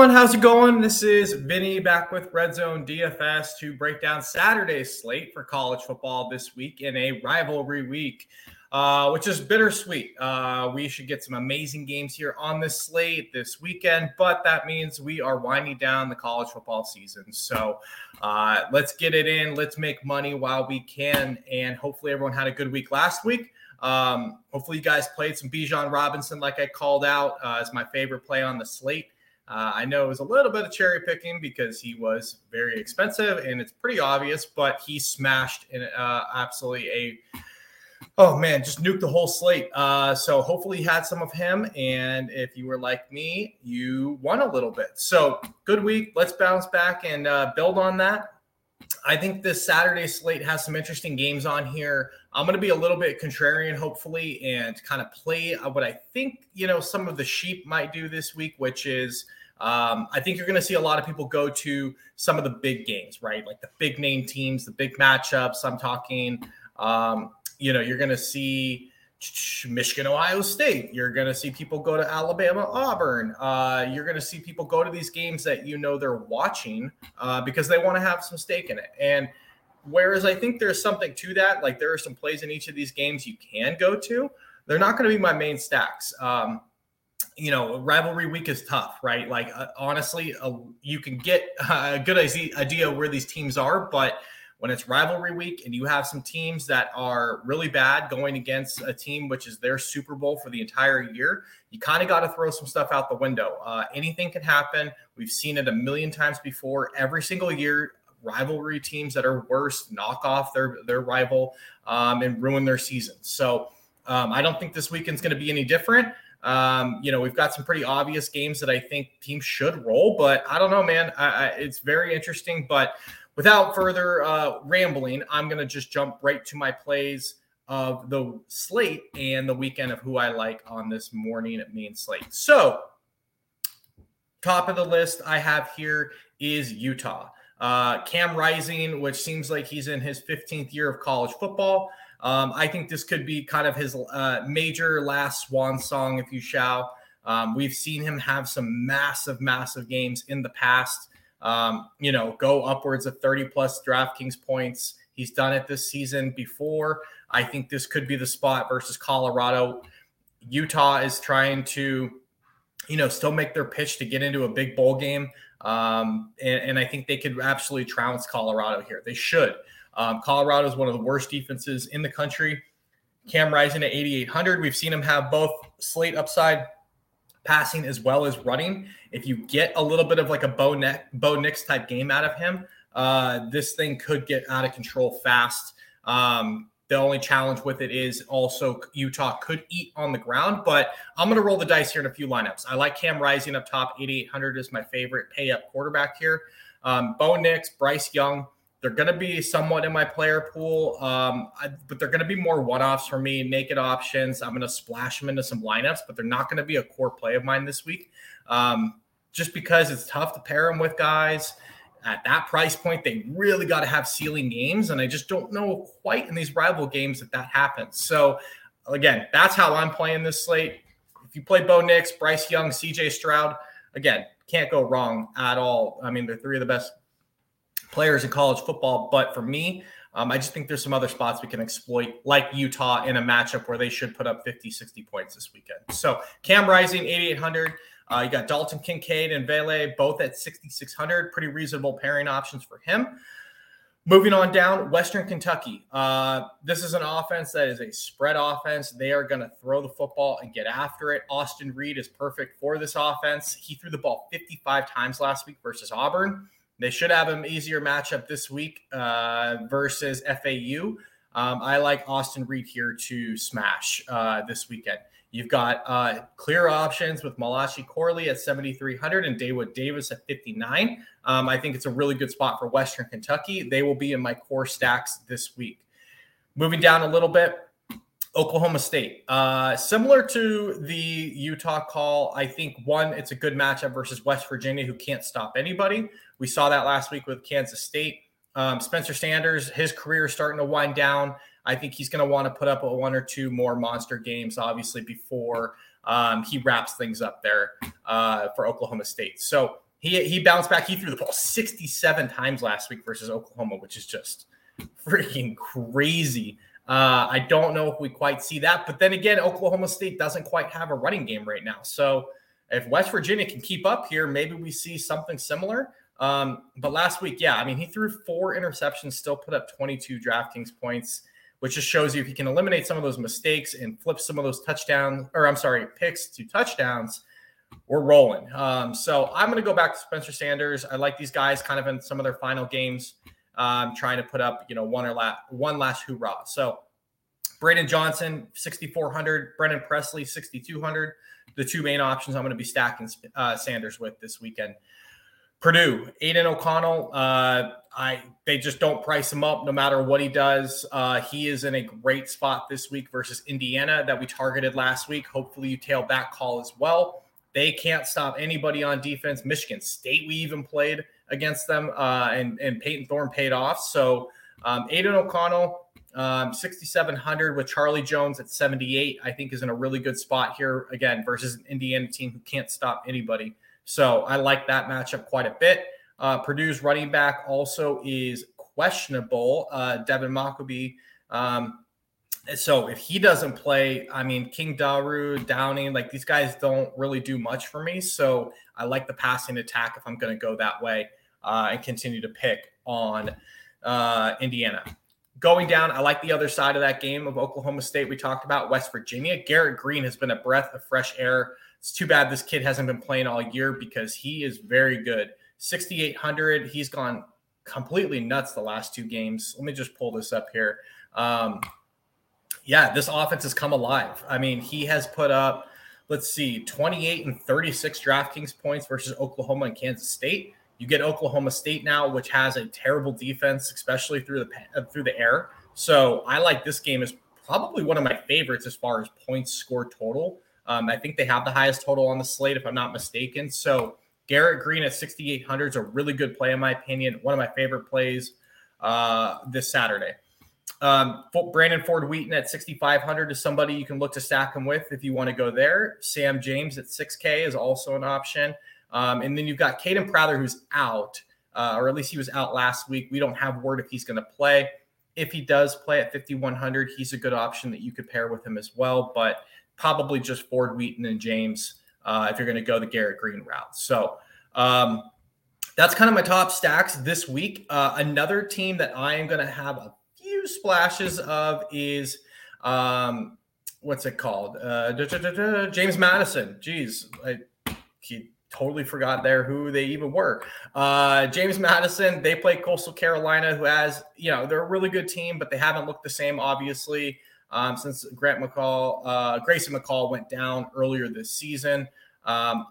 Everyone, how's it going? This is Vinny back with Red Zone DFS to break down Saturday's slate for college football this week in a rivalry week, uh, which is bittersweet. Uh, we should get some amazing games here on this slate this weekend, but that means we are winding down the college football season. So uh, let's get it in. Let's make money while we can, and hopefully everyone had a good week last week. Um, hopefully you guys played some Bijan Robinson, like I called out uh, as my favorite play on the slate. Uh, I know it was a little bit of cherry picking because he was very expensive and it's pretty obvious, but he smashed in uh, absolutely a oh man, just nuked the whole slate. Uh, so hopefully you had some of him, and if you were like me, you won a little bit. So good week. Let's bounce back and uh, build on that. I think this Saturday slate has some interesting games on here. I'm going to be a little bit contrarian, hopefully, and kind of play what I think you know some of the sheep might do this week, which is um, I think you're going to see a lot of people go to some of the big games, right? Like the big name teams, the big matchups. I'm talking, um, you know, you're going to see Michigan, Ohio State. You're going to see people go to Alabama, Auburn. Uh, you're going to see people go to these games that you know they're watching uh, because they want to have some stake in it. And whereas I think there's something to that, like there are some plays in each of these games you can go to. They're not going to be my main stacks. Um, you know, rivalry week is tough, right? Like, uh, honestly, uh, you can get a good idea where these teams are, but when it's rivalry week and you have some teams that are really bad going against a team which is their Super Bowl for the entire year, you kind of got to throw some stuff out the window. Uh, anything can happen. We've seen it a million times before. Every single year, rivalry teams that are worse knock off their their rival um, and ruin their season. So um, I don't think this weekend's going to be any different. Um, you know, we've got some pretty obvious games that I think teams should roll, but I don't know, man. I, I, it's very interesting. But without further uh, rambling, I'm going to just jump right to my plays of the slate and the weekend of who I like on this morning at main slate. So, top of the list I have here is Utah. Uh, Cam Rising, which seems like he's in his 15th year of college football. Um, I think this could be kind of his uh, major last swan song, if you shall. Um, we've seen him have some massive, massive games in the past. Um, you know, go upwards of 30 plus DraftKings points. He's done it this season before. I think this could be the spot versus Colorado. Utah is trying to, you know, still make their pitch to get into a big bowl game. Um, and, and I think they could absolutely trounce Colorado here. They should. Um, Colorado is one of the worst defenses in the country. Cam Rising at 8,800. We've seen him have both slate upside passing as well as running. If you get a little bit of like a Bo, ne- Bo Nix type game out of him, uh, this thing could get out of control fast. Um, the only challenge with it is also Utah could eat on the ground, but I'm going to roll the dice here in a few lineups. I like Cam Rising up top. 8,800 is my favorite pay up quarterback here. Um, Bo Nix, Bryce Young. They're going to be somewhat in my player pool, um, I, but they're going to be more one offs for me, naked options. I'm going to splash them into some lineups, but they're not going to be a core play of mine this week um, just because it's tough to pair them with guys. At that price point, they really got to have ceiling games. And I just don't know quite in these rival games that that happens. So, again, that's how I'm playing this slate. If you play Bo Nix, Bryce Young, CJ Stroud, again, can't go wrong at all. I mean, they're three of the best players in college football. But for me, um, I just think there's some other spots we can exploit, like Utah in a matchup where they should put up 50, 60 points this weekend. So Cam Rising, 8,800. Uh, you got Dalton Kincaid and Vele both at 6,600. Pretty reasonable pairing options for him. Moving on down, Western Kentucky. Uh, this is an offense that is a spread offense. They are going to throw the football and get after it. Austin Reed is perfect for this offense. He threw the ball 55 times last week versus Auburn. They should have an easier matchup this week uh, versus FAU. Um, I like Austin Reed here to smash uh, this weekend. You've got uh, clear options with Malachi Corley at 7,300 and Daewood Davis at 59. Um, I think it's a really good spot for Western Kentucky. They will be in my core stacks this week. Moving down a little bit, Oklahoma State. Uh, similar to the Utah call, I think one, it's a good matchup versus West Virginia, who can't stop anybody. We saw that last week with Kansas State. Um, Spencer Sanders, his career is starting to wind down. I think he's going to want to put up a one or two more monster games, obviously, before um, he wraps things up there uh, for Oklahoma State. So he he bounced back. He threw the ball 67 times last week versus Oklahoma, which is just freaking crazy. Uh, I don't know if we quite see that, but then again, Oklahoma State doesn't quite have a running game right now. So if West Virginia can keep up here, maybe we see something similar. Um, but last week, yeah, I mean, he threw four interceptions, still put up 22 DraftKings points, which just shows you if he can eliminate some of those mistakes and flip some of those touchdowns, or I'm sorry, picks to touchdowns, we're rolling. Um, so I'm going to go back to Spencer Sanders. I like these guys kind of in some of their final games um, trying to put up, you know, one or la- one last hoorah. So Braydon Johnson, 6,400. Brennan Presley, 6,200. The two main options I'm going to be stacking uh, Sanders with this weekend. Purdue, Aidan O'Connell. Uh, I they just don't price him up no matter what he does. Uh, he is in a great spot this week versus Indiana that we targeted last week. Hopefully, you tail that call as well. They can't stop anybody on defense. Michigan State, we even played against them, uh, and and Payton Thorne paid off. So um, Aidan O'Connell, um, 6,700 with Charlie Jones at 78, I think is in a really good spot here again versus an Indiana team who can't stop anybody. So I like that matchup quite a bit. Uh, Purdue's running back also is questionable. Uh, Devin Mockobee. Um, so if he doesn't play, I mean, King Doerue, Downing, like these guys don't really do much for me. So I like the passing attack if I'm going to go that way uh, and continue to pick on uh, Indiana. Going down, I like the other side of that game of Oklahoma State. We talked about West Virginia. Garrett Greene has been a breath of fresh air. It's too bad this kid hasn't been playing all year because he is very good. 6,800. He's gone completely nuts the last two games. Let me just pull this up here. Um, yeah, this offense has come alive. I mean, he has put up, let's see, 28 and 36 DraftKings points versus Oklahoma and Kansas State. You get Oklahoma State now, which has a terrible defense, especially through the uh, through the air. So I like this game as probably one of my favorites as far as points scored total. Um, I think they have the highest total on the slate, if I'm not mistaken. So Garrett Greene at 6,800 is a really good play, in my opinion. One of my favorite plays uh, this Saturday. Um, Brandon Ford Wheaton at 6,500 is somebody you can look to stack him with if you want to go there. Sam James at 6K is also an option. Um, and then you've got Kaden Prather, who's out, uh, or at least he was out last week. We don't have word if he's going to play. If he does play at 5,100, he's a good option that you could pair with him as well, but probably just Ford Wheaton and James uh, if you're going to go the Garrett Greene route. So um, that's kind of my top stacks this week. Uh, another team that I am going to have a few splashes of is. Um, what's it called? Uh, James Madison. Jeez, I, he totally forgot there who they even were. Uh, James Madison, they play Coastal Carolina, who has, you know, they're a really good team, but they haven't looked the same, obviously, um, since Grant McCall, uh, Grayson McCall went down earlier this season. Um,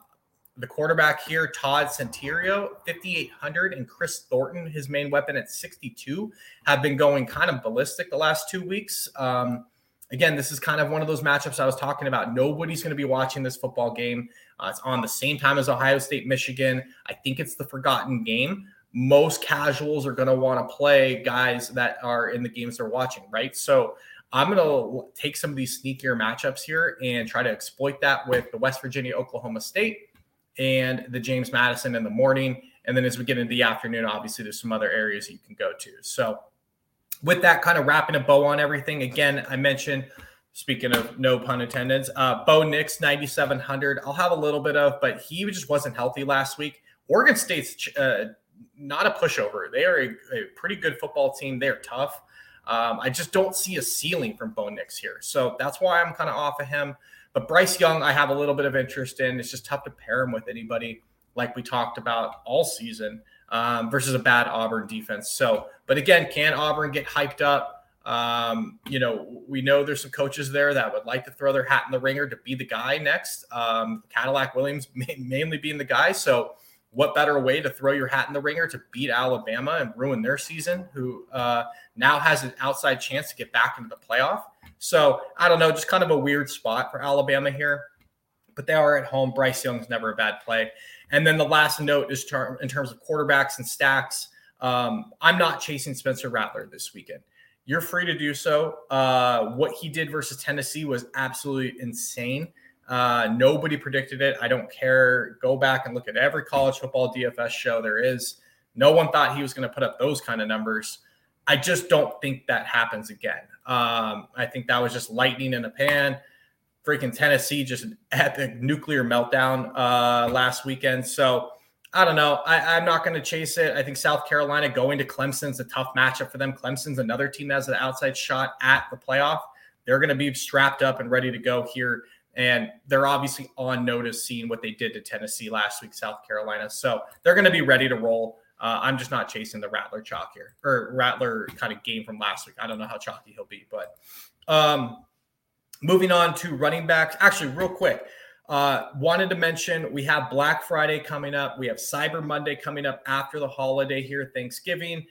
the quarterback here, Todd Centeio, 5,800, and Kris Thornton, his main weapon at 62, have been going kind of ballistic the last two weeks. Um, again, this is kind of one of those matchups I was talking about. Nobody's going to be watching this football game. Uh, it's on the same time as Ohio State, Michigan. I think it's the forgotten game. Most casuals are going to want to play guys that are in the games they're watching, right? So I'm going to take some of these sneakier matchups here and try to exploit that with the West Virginia, Oklahoma State, and the James Madison in the morning. And then as we get into the afternoon, obviously, there's some other areas you can go to. So, with that kind of wrapping a bow on everything, again, I mentioned, speaking of no pun intended, uh, Bo Nix, 9,700. I'll have a little bit of, but he just wasn't healthy last week. Oregon State's uh, not a pushover. They are a, a, pretty good football team. They're tough. Um, I just don't see a ceiling from Bo Nix here. So that's why I'm kind of off of him. But Bryce Young, I have a little bit of interest in. It's just tough to pair him with anybody like we talked about all season um, versus a bad Auburn defense. So, but again, can Auburn get hyped up? Um, you know, we know there's some coaches there that would like to throw their hat in the ringer to be the guy next. Um, Cadillac Williams mainly being the guy. So, what better way to throw your hat in the ringer to beat Alabama and ruin their season, who uh, now has an outside chance to get back into the playoff? So, I don't know, just kind of a weird spot for Alabama here, but they are at home. Bryce Young's never a bad play. And then the last note is ter- in terms of quarterbacks and stacks. Um, I'm not chasing Spencer Rattler this weekend. You're free to do so. Uh, what he did versus Tennessee was absolutely insane. Uh, nobody predicted it. I don't care. Go back and look at every college football DFS show there is. No one thought he was going to put up those kind of numbers. I just don't think that happens again. Um, I think that was just lightning in a pan. Freaking Tennessee, just an epic nuclear meltdown uh, last weekend. So I don't know. I, am not going to chase it. I think South Carolina going to Clemson's a tough matchup for them. Clemson's another team that has an outside shot at the playoff. They're going to be strapped up and ready to go here. And they're obviously on notice seeing what they did to Tennessee last week, South Carolina. So they're going to be ready to roll. Uh, I'm just not chasing the Rattler chalk here or Rattler kind of game from last week. I don't know how chalky he'll be, but um, moving on to running backs. Actually, real quick, uh, wanted to mention we have Black Friday coming up. We have Cyber Monday coming up after the holiday here, Thanksgiving.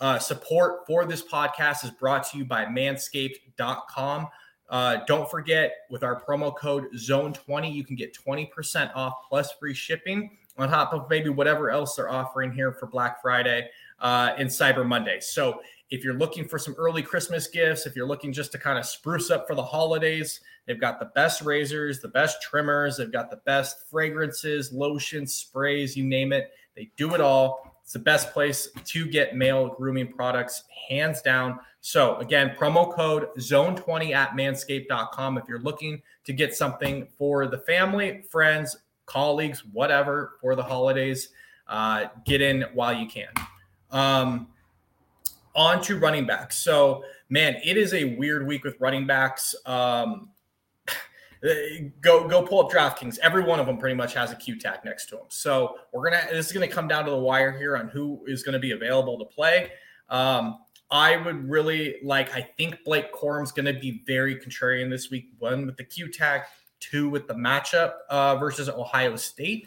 Uh, support for this podcast is brought to you by manscaped.com. Uh, don't forget, with our promo code ZONE20, you can get 20% off plus free shipping on top of maybe whatever else they're offering here for Black Friday uh, and Cyber Monday. So if you're looking for some early Christmas gifts, if you're looking just to kind of spruce up for the holidays, they've got the best razors, the best trimmers, they've got the best fragrances, lotions, sprays, you name it. They do it all. It's the best place to get male grooming products, hands down. So, again, promo code zone20 at manscaped.com if you're looking to get something for the family, friends, colleagues, whatever, for the holidays. Uh, get in while you can. Um, on to running backs. So, man, it is a weird week with running backs. Um, go go pull up DraftKings. Every one of them pretty much has a Q tag next to them. So we're gonna this is gonna come down to the wire here on who is gonna be available to play. Um, I would really like. I think Blake Corum's gonna be very contrarian this week. One with the Q tag, two with the matchup uh, versus Ohio State,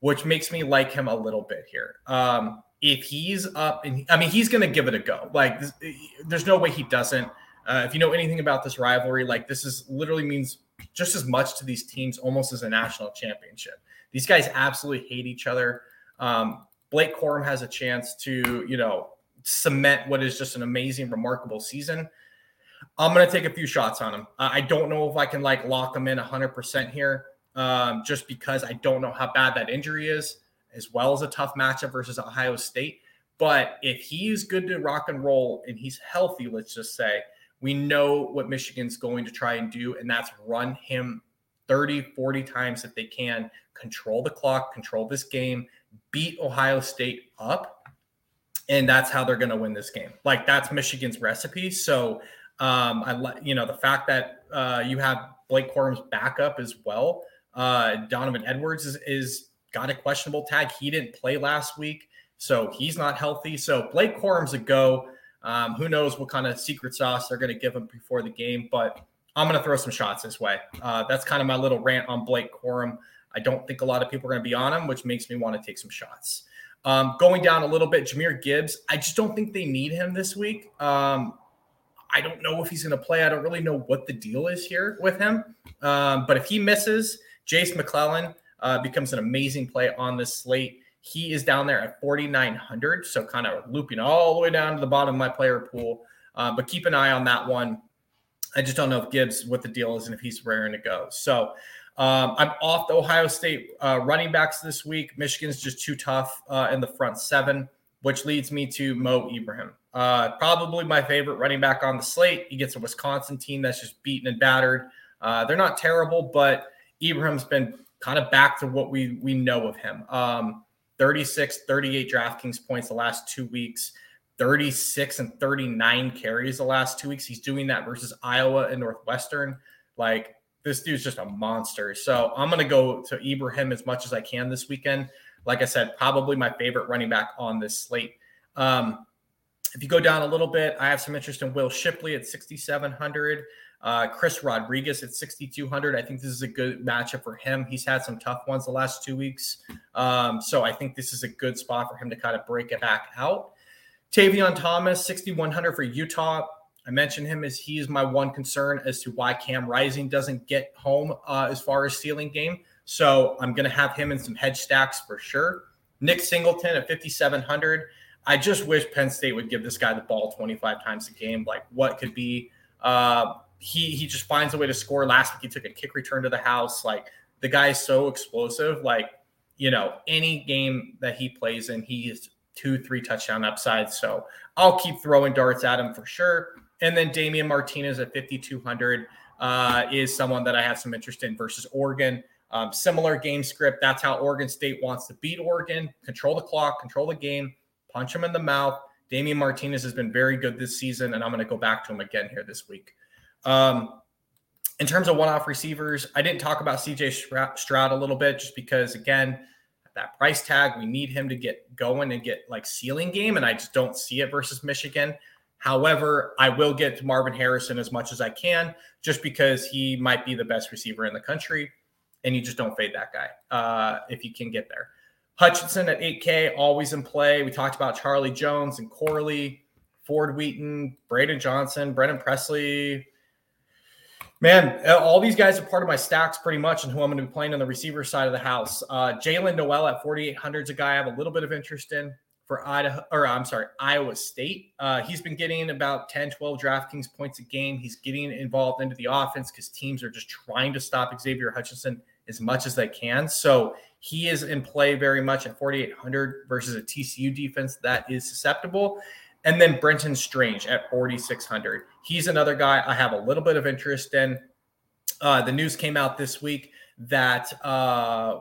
which makes me like him a little bit here. Um, if he's up and I mean he's to give it a go. Like there's no way he doesn't. Uh, if you know anything about this rivalry, like this is literally means just as much to these teams almost as a national championship. These guys absolutely hate each other. Um, Blake Corum has a chance to you know cement what is just an amazing, remarkable season. I'm going to take a few shots on him. I don't know if I can like lock him in 100% here, um, just because I don't know how bad that injury is as well as a tough matchup versus Ohio State. But if he's good to rock and roll and he's healthy, let's just say, we know what Michigan's going to try and do, and that's run him 30, 40 times if they can, control the clock, control this game, beat Ohio State up. And that's how they're going to win this game. Like that's Michigan's recipe. So, um, I you know, the fact that uh, you have Blake Corum's backup as well. Uh, Donovan Edwards is, is got a questionable tag. He didn't play last week, so he's not healthy. So Blake Corum's a go. Um, who knows what kind of secret sauce they're going to give him before the game, but I'm going to throw some shots his way. Uh, that's kind of my little rant on Blake Corum. I don't think a lot of people are going to be on him, which makes me want to take some shots. Um, going down a little bit, Jahmyr Gibbs. I just don't think they need him this week. Um, I don't know if he's going to play. I don't really know what the deal is here with him. Um, but if he misses, Jace McClellan, uh, becomes an amazing play on this slate. He is down there at 4,900, so kind of looping all the way down to the bottom of my player pool. Uh, but keep an eye on that one. I just don't know if Gibbs what the deal is and if he's raring to go. So um, I'm off the Ohio State uh, running backs this week. Michigan's just too tough uh, in the front seven, which leads me to Mo Ibrahim. Uh, probably my favorite running back on the slate. He gets a Wisconsin team that's just beaten and battered. Uh, they're not terrible, but Ibrahim's been kind of back to what we we know of him. Um, 36, 38 DraftKings points the last two weeks, 36 and 39 carries the last two weeks. He's doing that versus Iowa and Northwestern. Like this dude's just a monster. So I'm going to go to Ibrahim as much as I can this weekend. Like I said, probably my favorite running back on this slate. Um, if you go down a little bit, I have some interest in Will Shipley at 6,700. Uh, Chris Rodriguez at 6,200. I think this is a good matchup for him. He's had some tough ones the last two weeks. Um, so I think this is a good spot for him to kind of break it back out. Tavion Thomas, 6,100 for Utah. I mentioned him as he is my one concern as to why Cam Rising doesn't get home uh, as far as stealing game. So I'm going to have him in some hedge stacks for sure. Nick Singleton at 5,700. I just wish Penn State would give this guy the ball 25 times a game. Like, what could be? Uh, he he just finds a way to score. Last week he took a kick return to the house. Like the guy's so explosive. Like you know, any game that he plays in, he is two, three touchdown upside. So I'll keep throwing darts at him for sure. And then Damien Martinez at 5,200 uh, is someone that I have some interest in versus Oregon. Um, similar game script. That's how Oregon State wants to beat Oregon, control the clock, control the game, punch him in the mouth. Damien Martinez has been very good this season, and I'm going to go back to him again here this week. Um, in terms of one-off receivers, I didn't talk about CJ Stroud a little bit just because, again, that price tag, we need him to get going and get like ceiling game, and I just don't see it versus Michigan. However, I will get to Marvin Harrison as much as I can, just because he might be the best receiver in the country, and you just don't fade that guy uh, if you can get there. Hutchinson at 8K, always in play. We talked about Charlie Jones and Corley, Ford Wheaton, Braydon Johnson, Brennan Presley, Man, uh, all these guys are part of my stacks pretty much, and who I'm going to be playing on the receiver side of the house. Uh, Jaylin Noel at 4,800 is a guy I have a little bit of interest in for Idaho, or I'm sorry, Iowa State. Uh, he's been getting about 10, 12 DraftKings points a game. He's getting involved into the offense because teams are just trying to stop Xavier Hutchinson as much as they can. So he is in play very much at 4,800 versus a TCU defense that is susceptible. And then Brenton Strange at 4,600. He's another guy I have a little bit of interest in. Uh, the news came out this week that uh,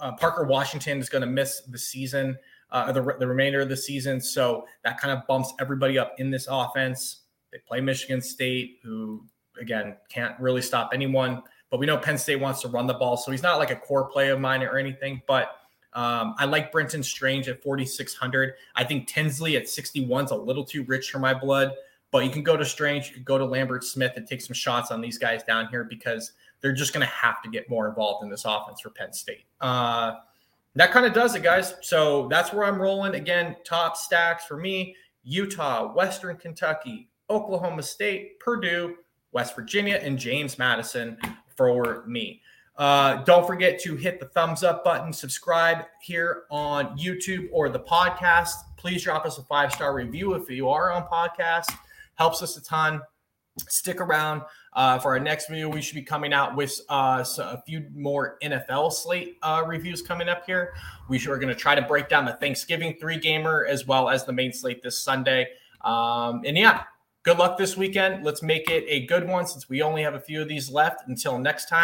uh, Parker Washington is going to miss the season, uh, the, the remainder of the season. So that kind of bumps everybody up in this offense. They play Michigan State, who, again, can't really stop anyone. But we know Penn State wants to run the ball. So he's not like a core play of mine or anything. But um, I like Brenton Strange at 4,600. I think Tinsley at 61 is a little too rich for my blood, but you can go to Strange, you can go to Lambert Smith and take some shots on these guys down here because they're just going to have to get more involved in this offense for Penn State. Uh, that kind of does it, guys. So that's where I'm rolling. Again, top stacks for me Utah, Western Kentucky, Oklahoma State, Purdue, West Virginia, and James Madison for me. Uh, don't forget to hit the thumbs up button, subscribe here on YouTube or the podcast. Please drop us a five star review if you are on podcast. Helps us a ton. Stick around uh, for our next video. We should be coming out with uh, a few more NFL slate uh, reviews coming up here. We are going to try to break down the Thanksgiving three gamer as well as the main slate this Sunday. Um, and yeah, good luck this weekend. Let's make it a good one since we only have a few of these left. Until next time.